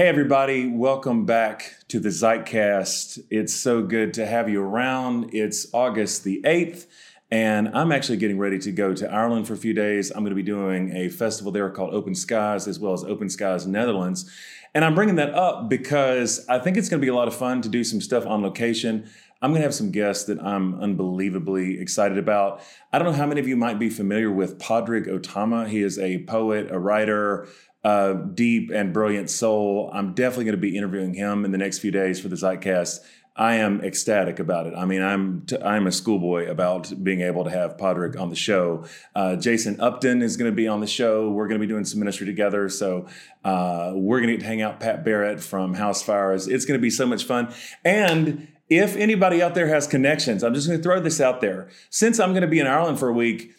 Hey, everybody, welcome back to the Zeitcast. It's so good to have you around. It's August the 8th, and I'm actually getting ready to go to Ireland for a few days. I'm going to be doing a festival there called Open Skies, as well as Open Skies Netherlands. And I'm bringing that up because I think it's going to be a lot of fun to do some stuff on location. I'm going to have some guests that I'm unbelievably excited about. I don't know how many of you might be familiar with Padraig Ó Tuama. He is a poet, a writer, uh, deep and brilliant soul. I'm definitely going to be interviewing him in the next few days for the Zeitcast. I am ecstatic about it. I mean, I'm t- I'm a schoolboy about being able to have Padraig on the show. Uh, Jason Upton is going to be on the show. We're going to be doing some ministry together, so uh, we're going to hang out. Pat Barrett from Housefires. It's going to be so much fun. And if anybody out there has connections, I'm just going to throw this out there. Since I'm going to be in Ireland for a week,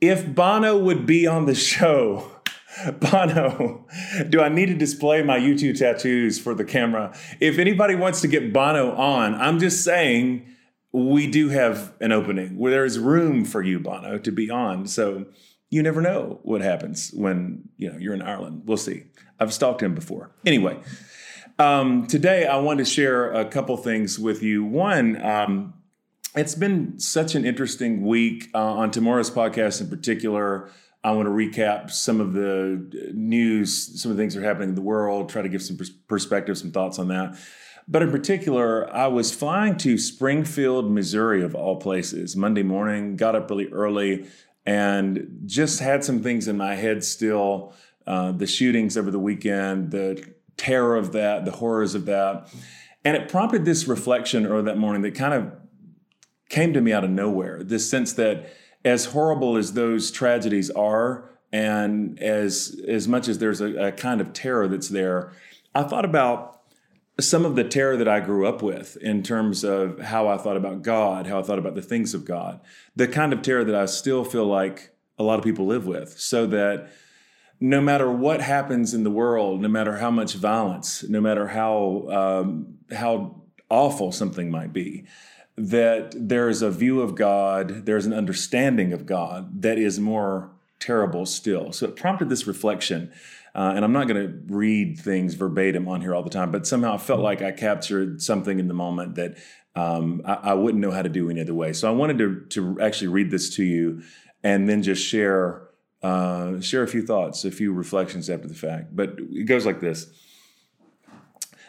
if Bono would be on the show. Bono, do I need to display my U2 tattoos for the camera? If anybody wants to get Bono on, I'm just saying we do have an opening where there is room for you, Bono, to be on. So you never know what happens when you know you're in Ireland. We'll see. I've stalked him before. Anyway, um, today I want to share a couple things with you. One. Um, it's been such an interesting week uh, on tomorrow's podcast in particular. I want to recap some of the news, some of the things that are happening in the world, try to give some perspective, some thoughts on that. But in particular, I was flying to Springfield, Missouri, of all places, Monday morning, got up really early, and just had some things in my head still. Uh, the shootings over the weekend, the terror of that, the horrors of that. And it prompted this reflection early that morning that kind of came to me out of nowhere this sense that as horrible as those tragedies are, and as as much as there's a, a kind of terror that's there, I thought about some of the terror that I grew up with in terms of how I thought about God, how I thought about the things of God, the kind of terror that I still feel like a lot of people live with, so that no matter what happens in the world, no matter how much violence, no matter how um, how awful something might be, that there is a view of God, there's an understanding of God that is more terrible still. So it prompted this reflection. Uh, and I'm not going to read things verbatim on here all the time, but somehow I felt like I captured something in the moment that um, I, I, wouldn't know how to do any other way. So I wanted to, to actually read this to you and then just share uh, share a few thoughts, a few reflections after the fact. But it goes like this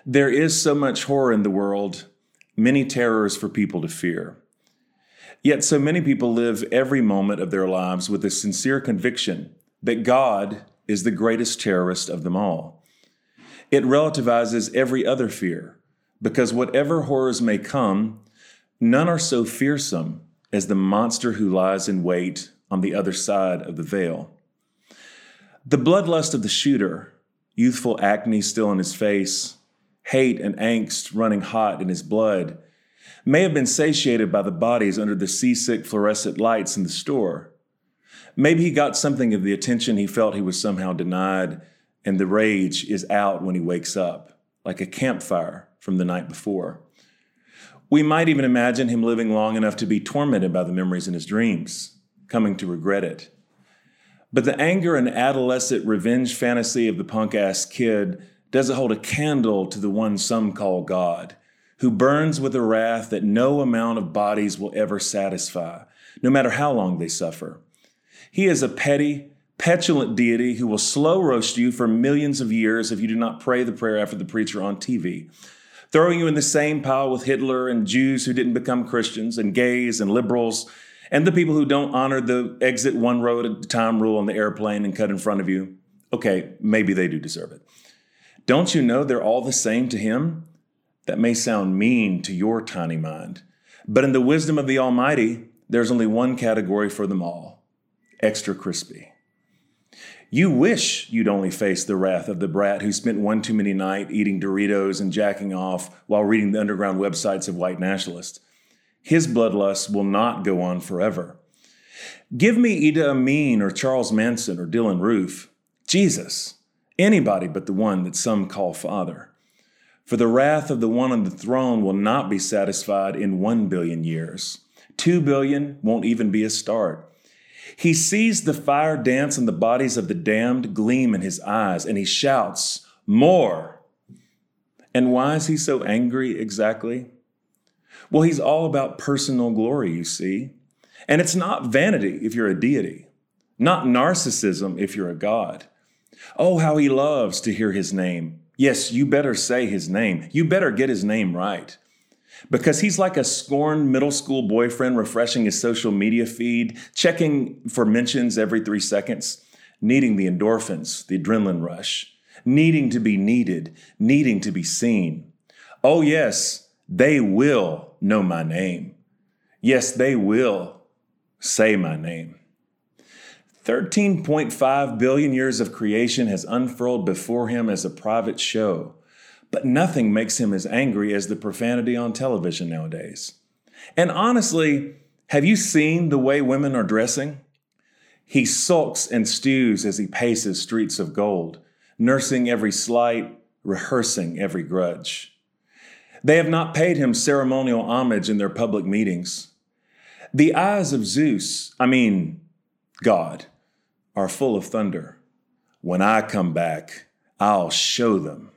There is so much horror in the world many terrors for people to fear. Yet, so many people live every moment of their lives with a sincere conviction that God is the greatest terrorist of them all. It relativizes every other fear, because whatever horrors may come, none are so fearsome as the monster who lies in wait on the other side of the veil. The bloodlust of the shooter, youthful acne still on his face, hate and angst running hot in his blood, may have been satiated by the bodies under the seasick fluorescent lights in the store. Maybe he got something of the attention he felt he was somehow denied, and the rage is out when he wakes up, like a campfire from the night before. We might even imagine him living long enough to be tormented by the memories in his dreams, coming to regret it. But the anger and adolescent revenge fantasy of the punk ass kid doesn't hold a candle to the one some call God, who burns with a wrath that no amount of bodies will ever satisfy, no matter how long they suffer. He is a petty, petulant deity who will slow roast you for millions of years if you do not pray the prayer after the preacher on TV, throwing you in the same pile with Hitler and Jews who didn't become Christians, and gays and liberals, and the people who don't honor the exit one row at a time rule on the airplane and cut in front of you. Okay, maybe they do deserve it. Don't you know they're all the same to him? That may sound mean to your tiny mind, but in the wisdom of the Almighty, there's only one category for them all extra crispy. You wish you'd only face the wrath of the brat who spent one too many night eating Doritos and jacking off while reading the underground websites of white nationalists. His bloodlust will not go on forever. Give me Idi Amin or Charles Manson or Dylann Roof. Jesus, anybody but the one that some call Father. For the wrath of the one on the throne will not be satisfied in one billion years. Two billion won't even be a start. He sees the fire dance on the bodies of the damned gleam in his eyes, and he shouts, More! And why is he so angry exactly? Well, he's all about personal glory, you see. And it's not vanity if you're a deity, not narcissism if you're a God. Oh, how he loves to hear his name. Yes, you better say his name. You better get his name right. Because he's like a scorned middle school boyfriend refreshing his social media feed, checking for mentions every three seconds, needing the endorphins, the adrenaline rush, needing to be needed, needing to be seen. Oh, yes, they will know my name. Yes, they will say my name. 13.5 billion years of creation has unfurled before him as a private show, but nothing makes him as angry as the profanity on television nowadays. And honestly, have you seen the way women are dressing? He sulks and stews as he paces streets of gold, nursing every slight, rehearsing every grudge. They have not paid him ceremonial homage in their public meetings. The eyes of Zeus, I mean, God, are full of thunder. When I come back, I'll show them.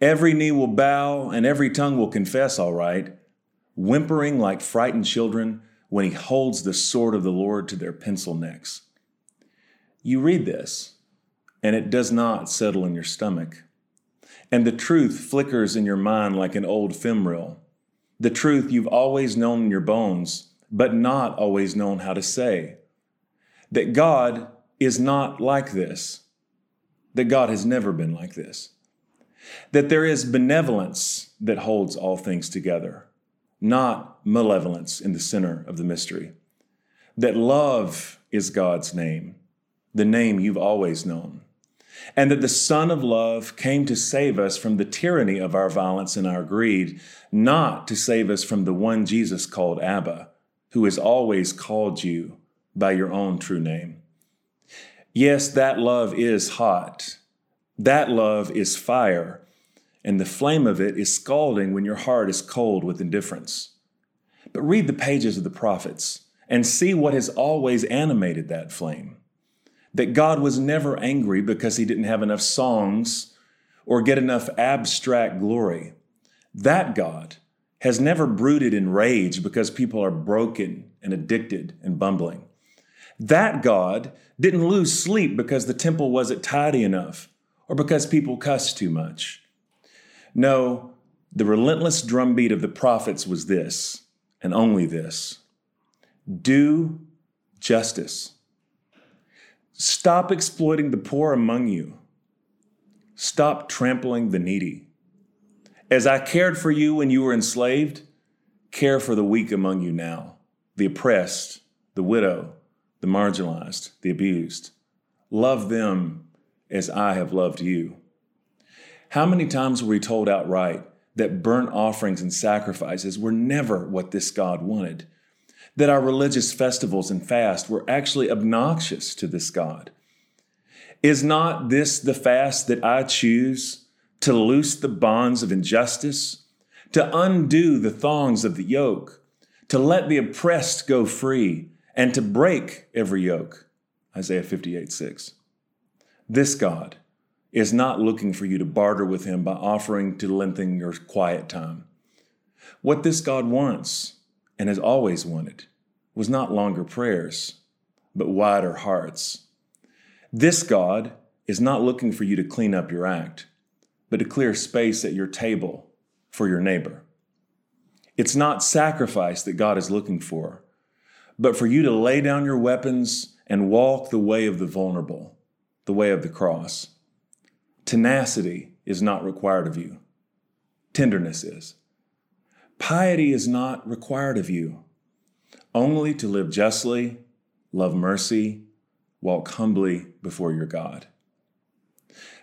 Every knee will bow and every tongue will confess, all right, whimpering like frightened children when he holds the sword of the Lord to their pencil necks. You read this, and it does not settle in your stomach. And the truth flickers in your mind like an old reel. The truth you've always known in your bones, but not always known how to say. That God is not like this, that God has never been like this, that there is benevolence that holds all things together, not malevolence in the center of the mystery, that love is God's name, the name you've always known, and that the Son of Love came to save us from the tyranny of our violence and our greed, not to save us from the one Jesus called Abba, who has always called you by your own true name. Yes, that love is hot. That love is fire. And the flame of it is scalding when your heart is cold with indifference. But read the pages of the prophets and see what has always animated that flame. That God was never angry because he didn't have enough songs or get enough abstract glory. That God has never brooded in rage because people are broken and addicted and bumbling. That God didn't lose sleep because the temple wasn't tidy enough or because people cussed too much. No, the relentless drumbeat of the prophets was this, and only this do justice. Stop exploiting the poor among you. Stop trampling the needy. As I cared for you when you were enslaved, care for the weak among you now, the oppressed, the widow, the marginalized, the abused. Love them as I have loved you. How many times were we told outright that burnt offerings and sacrifices were never what this God wanted? That our religious festivals and fasts were actually obnoxious to this God? Is not this the fast that I choose to loose the bonds of injustice, to undo the thongs of the yoke, to let the oppressed go free, and to break every yoke. Isaiah 58 6. This God is not looking for you to barter with him by offering to lengthen your quiet time. What this God wants and has always wanted was not longer prayers, but wider hearts. This God is not looking for you to clean up your act, but to clear space at your table for your neighbor. It's not sacrifice that God is looking for, but for you to lay down your weapons and walk the way of the vulnerable, the way of the cross. Tenacity is not required of you, tenderness is. Piety is not required of you, only to live justly, love mercy, walk humbly before your God.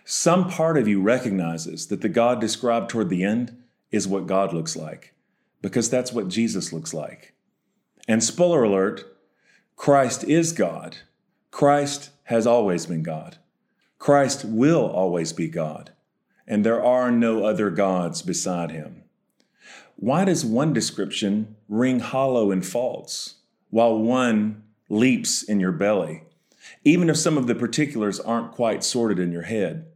Some part of you recognizes that the God described toward the end is what God looks like, because that's what Jesus looks like. And spoiler alert Christ is God. Christ has always been God. Christ will always be God. And there are no other gods beside him. Why does one description ring hollow and false, while one leaps in your belly, even if some of the particulars aren't quite sorted in your head?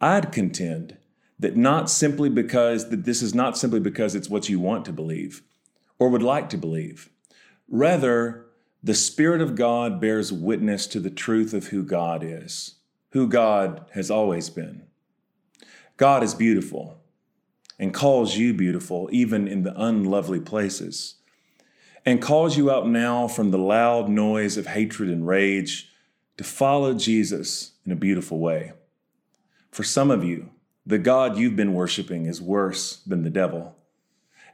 I'd contend that not simply because that this is not simply because it's what you want to believe or would like to believe. Rather, the Spirit of God bears witness to the truth of who God is, who God has always been. God is beautiful and calls you beautiful even in the unlovely places, and calls you out now from the loud noise of hatred and rage to follow Jesus in a beautiful way. For some of you, the God you've been worshiping is worse than the devil.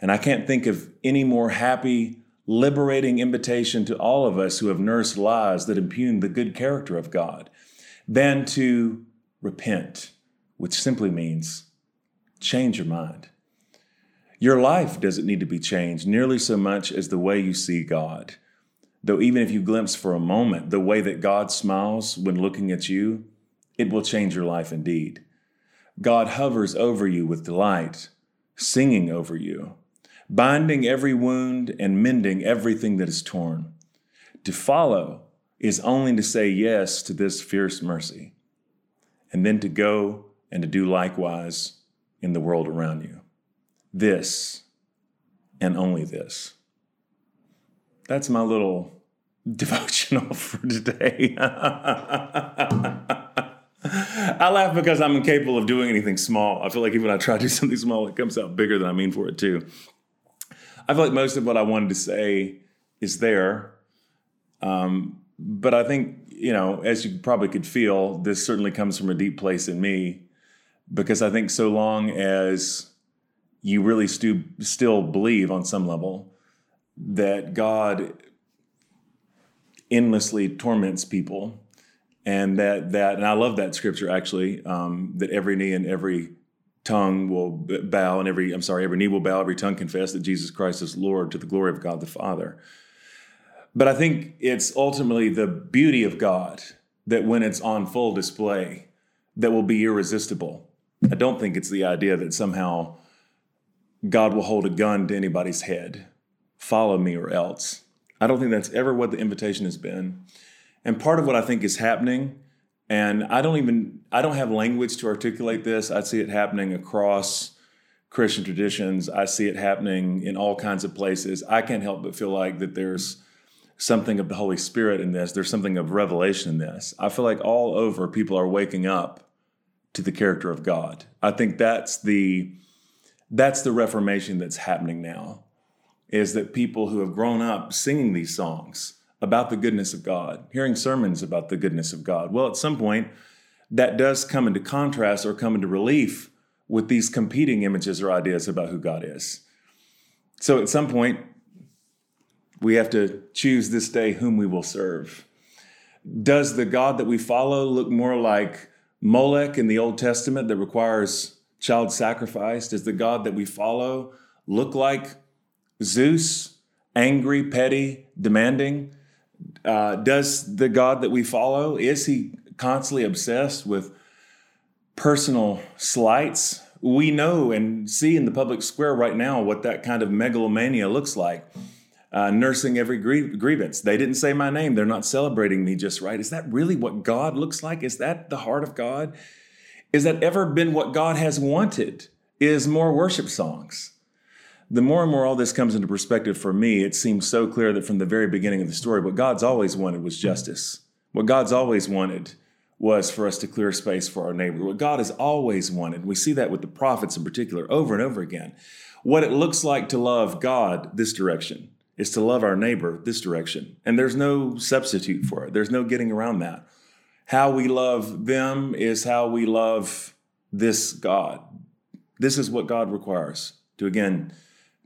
And I can't think of any more happy, liberating invitation to all of us who have nursed lies that impugn the good character of God than to repent, which simply means change your mind. Your life doesn't need to be changed nearly so much as the way you see God. Though, even if you glimpse for a moment the way that God smiles when looking at you, it will change your life indeed. God hovers over you with delight, singing over you, binding every wound and mending everything that is torn. To follow is only to say yes to this fierce mercy, and then to go and to do likewise in the world around you. This and only this. That's my little devotional for today. I laugh because I'm incapable of doing anything small. I feel like even when I try to do something small, it comes out bigger than I mean for it to. I feel like most of what I wanted to say is there. Um, but I think, you know, as you probably could feel, this certainly comes from a deep place in me because I think so long as you really stu- still believe on some level that God endlessly torments people and that that and I love that scripture actually um, that every knee and every tongue will bow and every I'm sorry every knee will bow every tongue confess that Jesus Christ is Lord to the glory of God the Father. But I think it's ultimately the beauty of God that when it's on full display that will be irresistible. I don't think it's the idea that somehow God will hold a gun to anybody's head. Follow me or else. I don't think that's ever what the invitation has been. And part of what I think is happening, and I don't even I don't have language to articulate this. I see it happening across Christian traditions. I see it happening in all kinds of places. I can't help but feel like that there's something of the Holy Spirit in this. There's something of revelation in this. I feel like all over people are waking up to the character of God. I think that's the that's the reformation that's happening now. Is that people who have grown up singing these songs about the goodness of God, hearing sermons about the goodness of God. Well, at some point, that does come into contrast or come into relief with these competing images or ideas about who God is. So at some point, we have to choose this day whom we will serve. Does the God that we follow look more like Molech in the Old Testament that requires child sacrifice? Does the God that we follow look like Zeus, angry, petty, demanding? Uh, does the God that we follow, is he constantly obsessed with personal slights? We know and see in the public square right now what that kind of megalomania looks like. Uh, nursing every grievance. They didn't say my name. They're not celebrating me just right. Is that really what God looks like? Is that the heart of God? Is that ever been what God has wanted? Is more worship songs? The more and more all this comes into perspective for me, it seems so clear that from the very beginning of the story, what God's always wanted was justice. What God's always wanted was for us to clear space for our neighbor. What God has always wanted, we see that with the prophets in particular over and over again. What it looks like to love God this direction is to love our neighbor this direction. And there's no substitute for it, there's no getting around that. How we love them is how we love this God. This is what God requires to again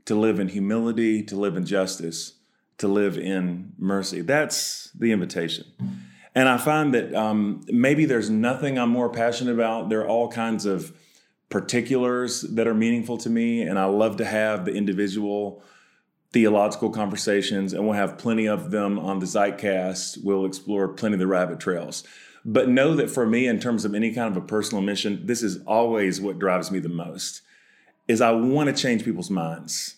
to live in humility, to live in justice, to live in mercy. That's the invitation. And I find that um, maybe there's nothing I'm more passionate about. There are all kinds of particulars that are meaningful to me, and I love to have the individual theological conversations, and we'll have plenty of them on the Zeitcast. We'll explore plenty of the rabbit trails. But know that for me, in terms of any kind of a personal mission, this is always what drives me the most is I want to change people's minds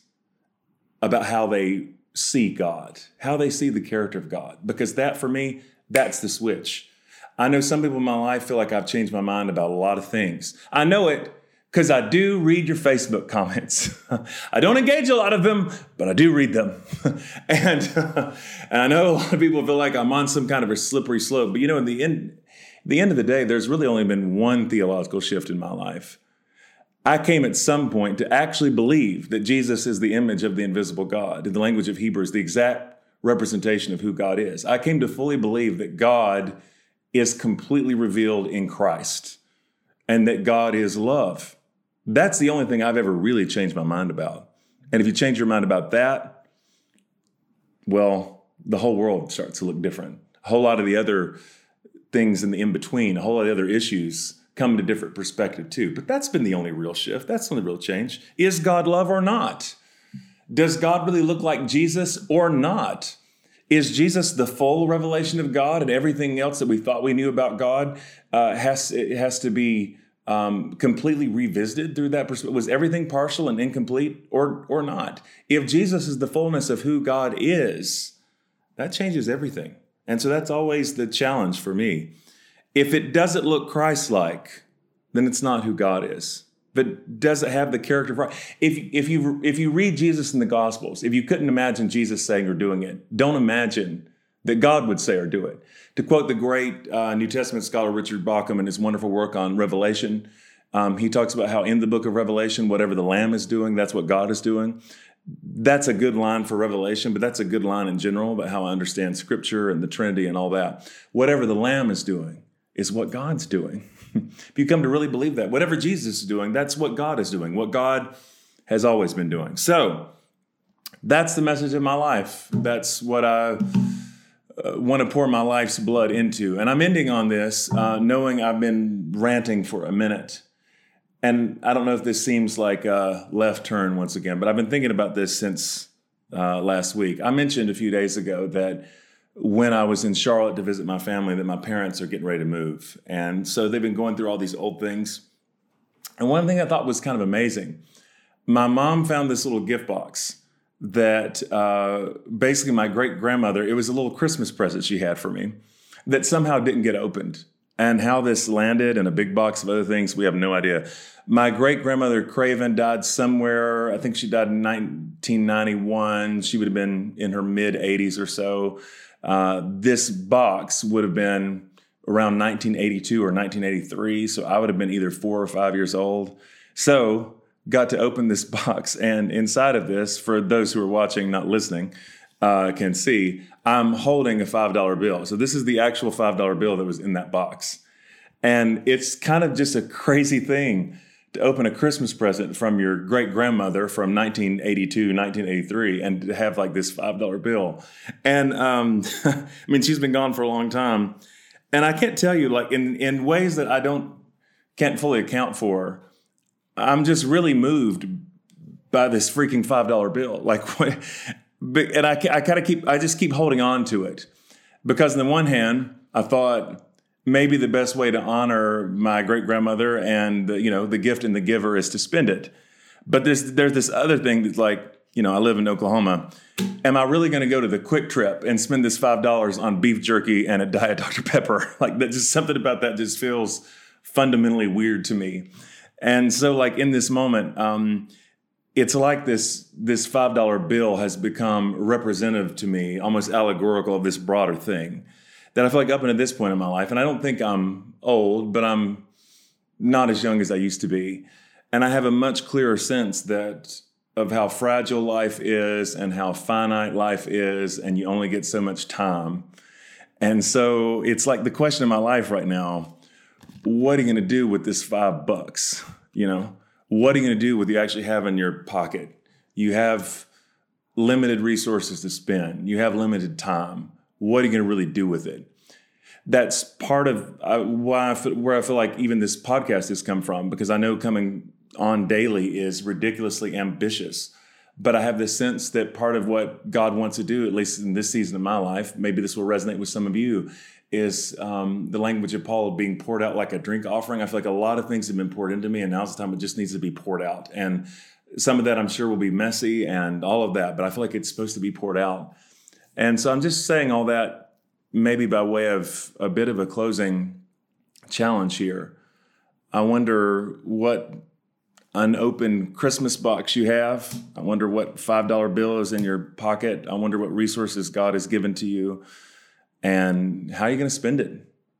about how they see God, how they see the character of God, because that for me, that's the switch. I know some people in my life feel like I've changed my mind about a lot of things. I know it because I do read your Facebook comments. I don't engage a lot of them, but I do read them. and, and I know a lot of people feel like I'm on some kind of a slippery slope, but you know, in the end, the end of the day, there's really only been one theological shift in my life. I came at some point to actually believe that Jesus is the image of the invisible God. In the language of Hebrews, the exact representation of who God is. I came to fully believe that God is completely revealed in Christ and that God is love that's the only thing I've ever really changed my mind about. And if you change your mind about that, well, the whole world starts to look different. A whole lot of the other things in the in between, a whole lot of other issues come to different perspective too. But that's been the only real shift. That's the only real change. Is God love or not? Does God really look like Jesus or not? Is Jesus the full revelation of God, and everything else that we thought we knew about God uh, has it has to be um, completely revisited through that perspective? Was everything partial and incomplete or, or not? If Jesus is the fullness of who God is, that changes everything. And so that's always the challenge for me. If it doesn't look Christ like, then it's not who God is. But does it have the character of Christ? If, if, you, if you read Jesus in the Gospels, if you couldn't imagine Jesus saying or doing it, don't imagine that God would say or do it. To quote the great uh, New Testament scholar Richard Bauckham in his wonderful work on Revelation, um, he talks about how in the book of Revelation, whatever the Lamb is doing, that's what God is doing. That's a good line for Revelation, but that's a good line in general about how I understand Scripture and the Trinity and all that. Whatever the Lamb is doing is what God's doing. if you come to really believe that, whatever Jesus is doing, that's what God is doing, what God has always been doing. So that's the message of my life. That's what I uh, want to pour my life's blood into. And I'm ending on this uh, knowing I've been ranting for a minute. And I don't know if this seems like a left turn once again, but I've been thinking about this since uh, last week. I mentioned a few days ago that when I was in Charlotte to visit my family, that my parents are getting ready to move. And so they've been going through all these old things. And one thing I thought was kind of amazing my mom found this little gift box that uh, basically my great grandmother, it was a little Christmas present she had for me that somehow didn't get opened. And how this landed and a big box of other things, we have no idea. My great grandmother Craven died somewhere, I think she died in 1991. She would have been in her mid 80s or so. Uh, this box would have been around 1982 or 1983. So I would have been either four or five years old. So got to open this box, and inside of this, for those who are watching, not listening, uh, can see, I'm holding a $5 bill. So this is the actual $5 bill that was in that box. And it's kind of just a crazy thing to open a Christmas present from your great grandmother from 1982, 1983, and to have like this $5 bill. And um, I mean, she's been gone for a long time. And I can't tell you, like, in, in ways that I don't, can't fully account for, I'm just really moved by this freaking five dollar bill. Like, and I, I kind of keep, I just keep holding on to it because on the one hand, I thought maybe the best way to honor my great grandmother and the, you know the gift and the giver is to spend it. But there's there's this other thing that's like, you know, I live in Oklahoma. Am I really going to go to the QuikTrip and spend this five dollars on beef jerky and a diet Dr Pepper? Like that, just something about that just feels fundamentally weird to me. And so, like in this moment, um, it's like this this five dollar bill has become representative to me, almost allegorical of this broader thing that I feel like up until this point in my life, and I don't think I'm old, but I'm not as young as I used to be, and I have a much clearer sense that of how fragile life is and how finite life is, and you only get so much time. And so it's like the question of my life right now what are you going to do with this five bucks? You know, what are you going to do with you actually have in your pocket? You have limited resources to spend. You have limited time. What are you going to really do with it? That's part of uh, why I feel, where I feel like even this podcast has come from because I know coming on daily is ridiculously ambitious. But I have this sense that part of what God wants to do, at least in this season of my life, maybe this will resonate with some of you, is um, the language of Paul being poured out like a drink offering. I feel like a lot of things have been poured into me, and now's the time it just needs to be poured out. And some of that I'm sure will be messy and all of that, but I feel like it's supposed to be poured out. And so I'm just saying all that maybe by way of a bit of a closing challenge here. I wonder what unopened Christmas box you have. I wonder what $5 bill is in your pocket. I wonder what resources God has given to you and how are you going to spend it?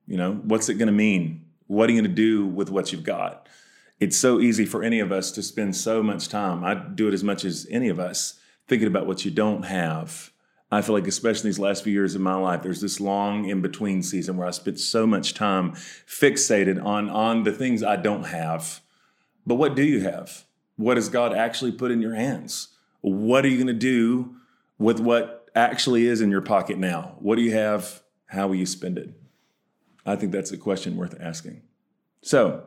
You know, what's it going to mean? What are you going to do with what you've got? It's so easy for any of us to spend so much time. I do it as much as any of us thinking about what you don't have. I feel like, especially these last few years of my life, there's this long in between season where I spent so much time fixated on, on the things I don't have but what do you have? What has God actually put in your hands? What are you going to do with what actually is in your pocket now? What do you have? How will you spend it? I think that's a question worth asking. So,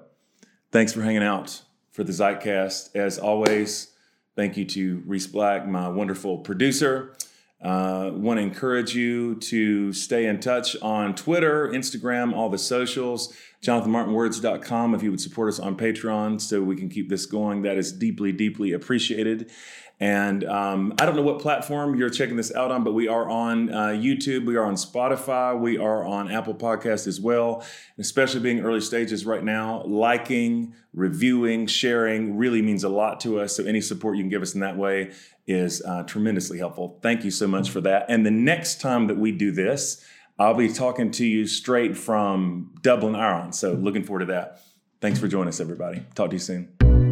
thanks for hanging out for the Zeitcast. As always, thank you to Reese Black, my wonderful producer. Uh, Want to encourage you to stay in touch on Twitter, Instagram, all the socials jonathanmartinwords.com if you would support us on Patreon so we can keep this going. That is deeply, deeply appreciated. And um, I don't know what platform you're checking this out on, but we are on uh, YouTube, we are on Spotify, we are on Apple Podcast as well. Especially being early stages right now, liking, reviewing, sharing really means a lot to us. So any support you can give us in that way is uh, tremendously helpful. Thank you so much for that. And the next time that we do this, I'll be talking to you straight from Dublin, Ireland. So looking forward to that. Thanks for joining us, everybody. Talk to you soon.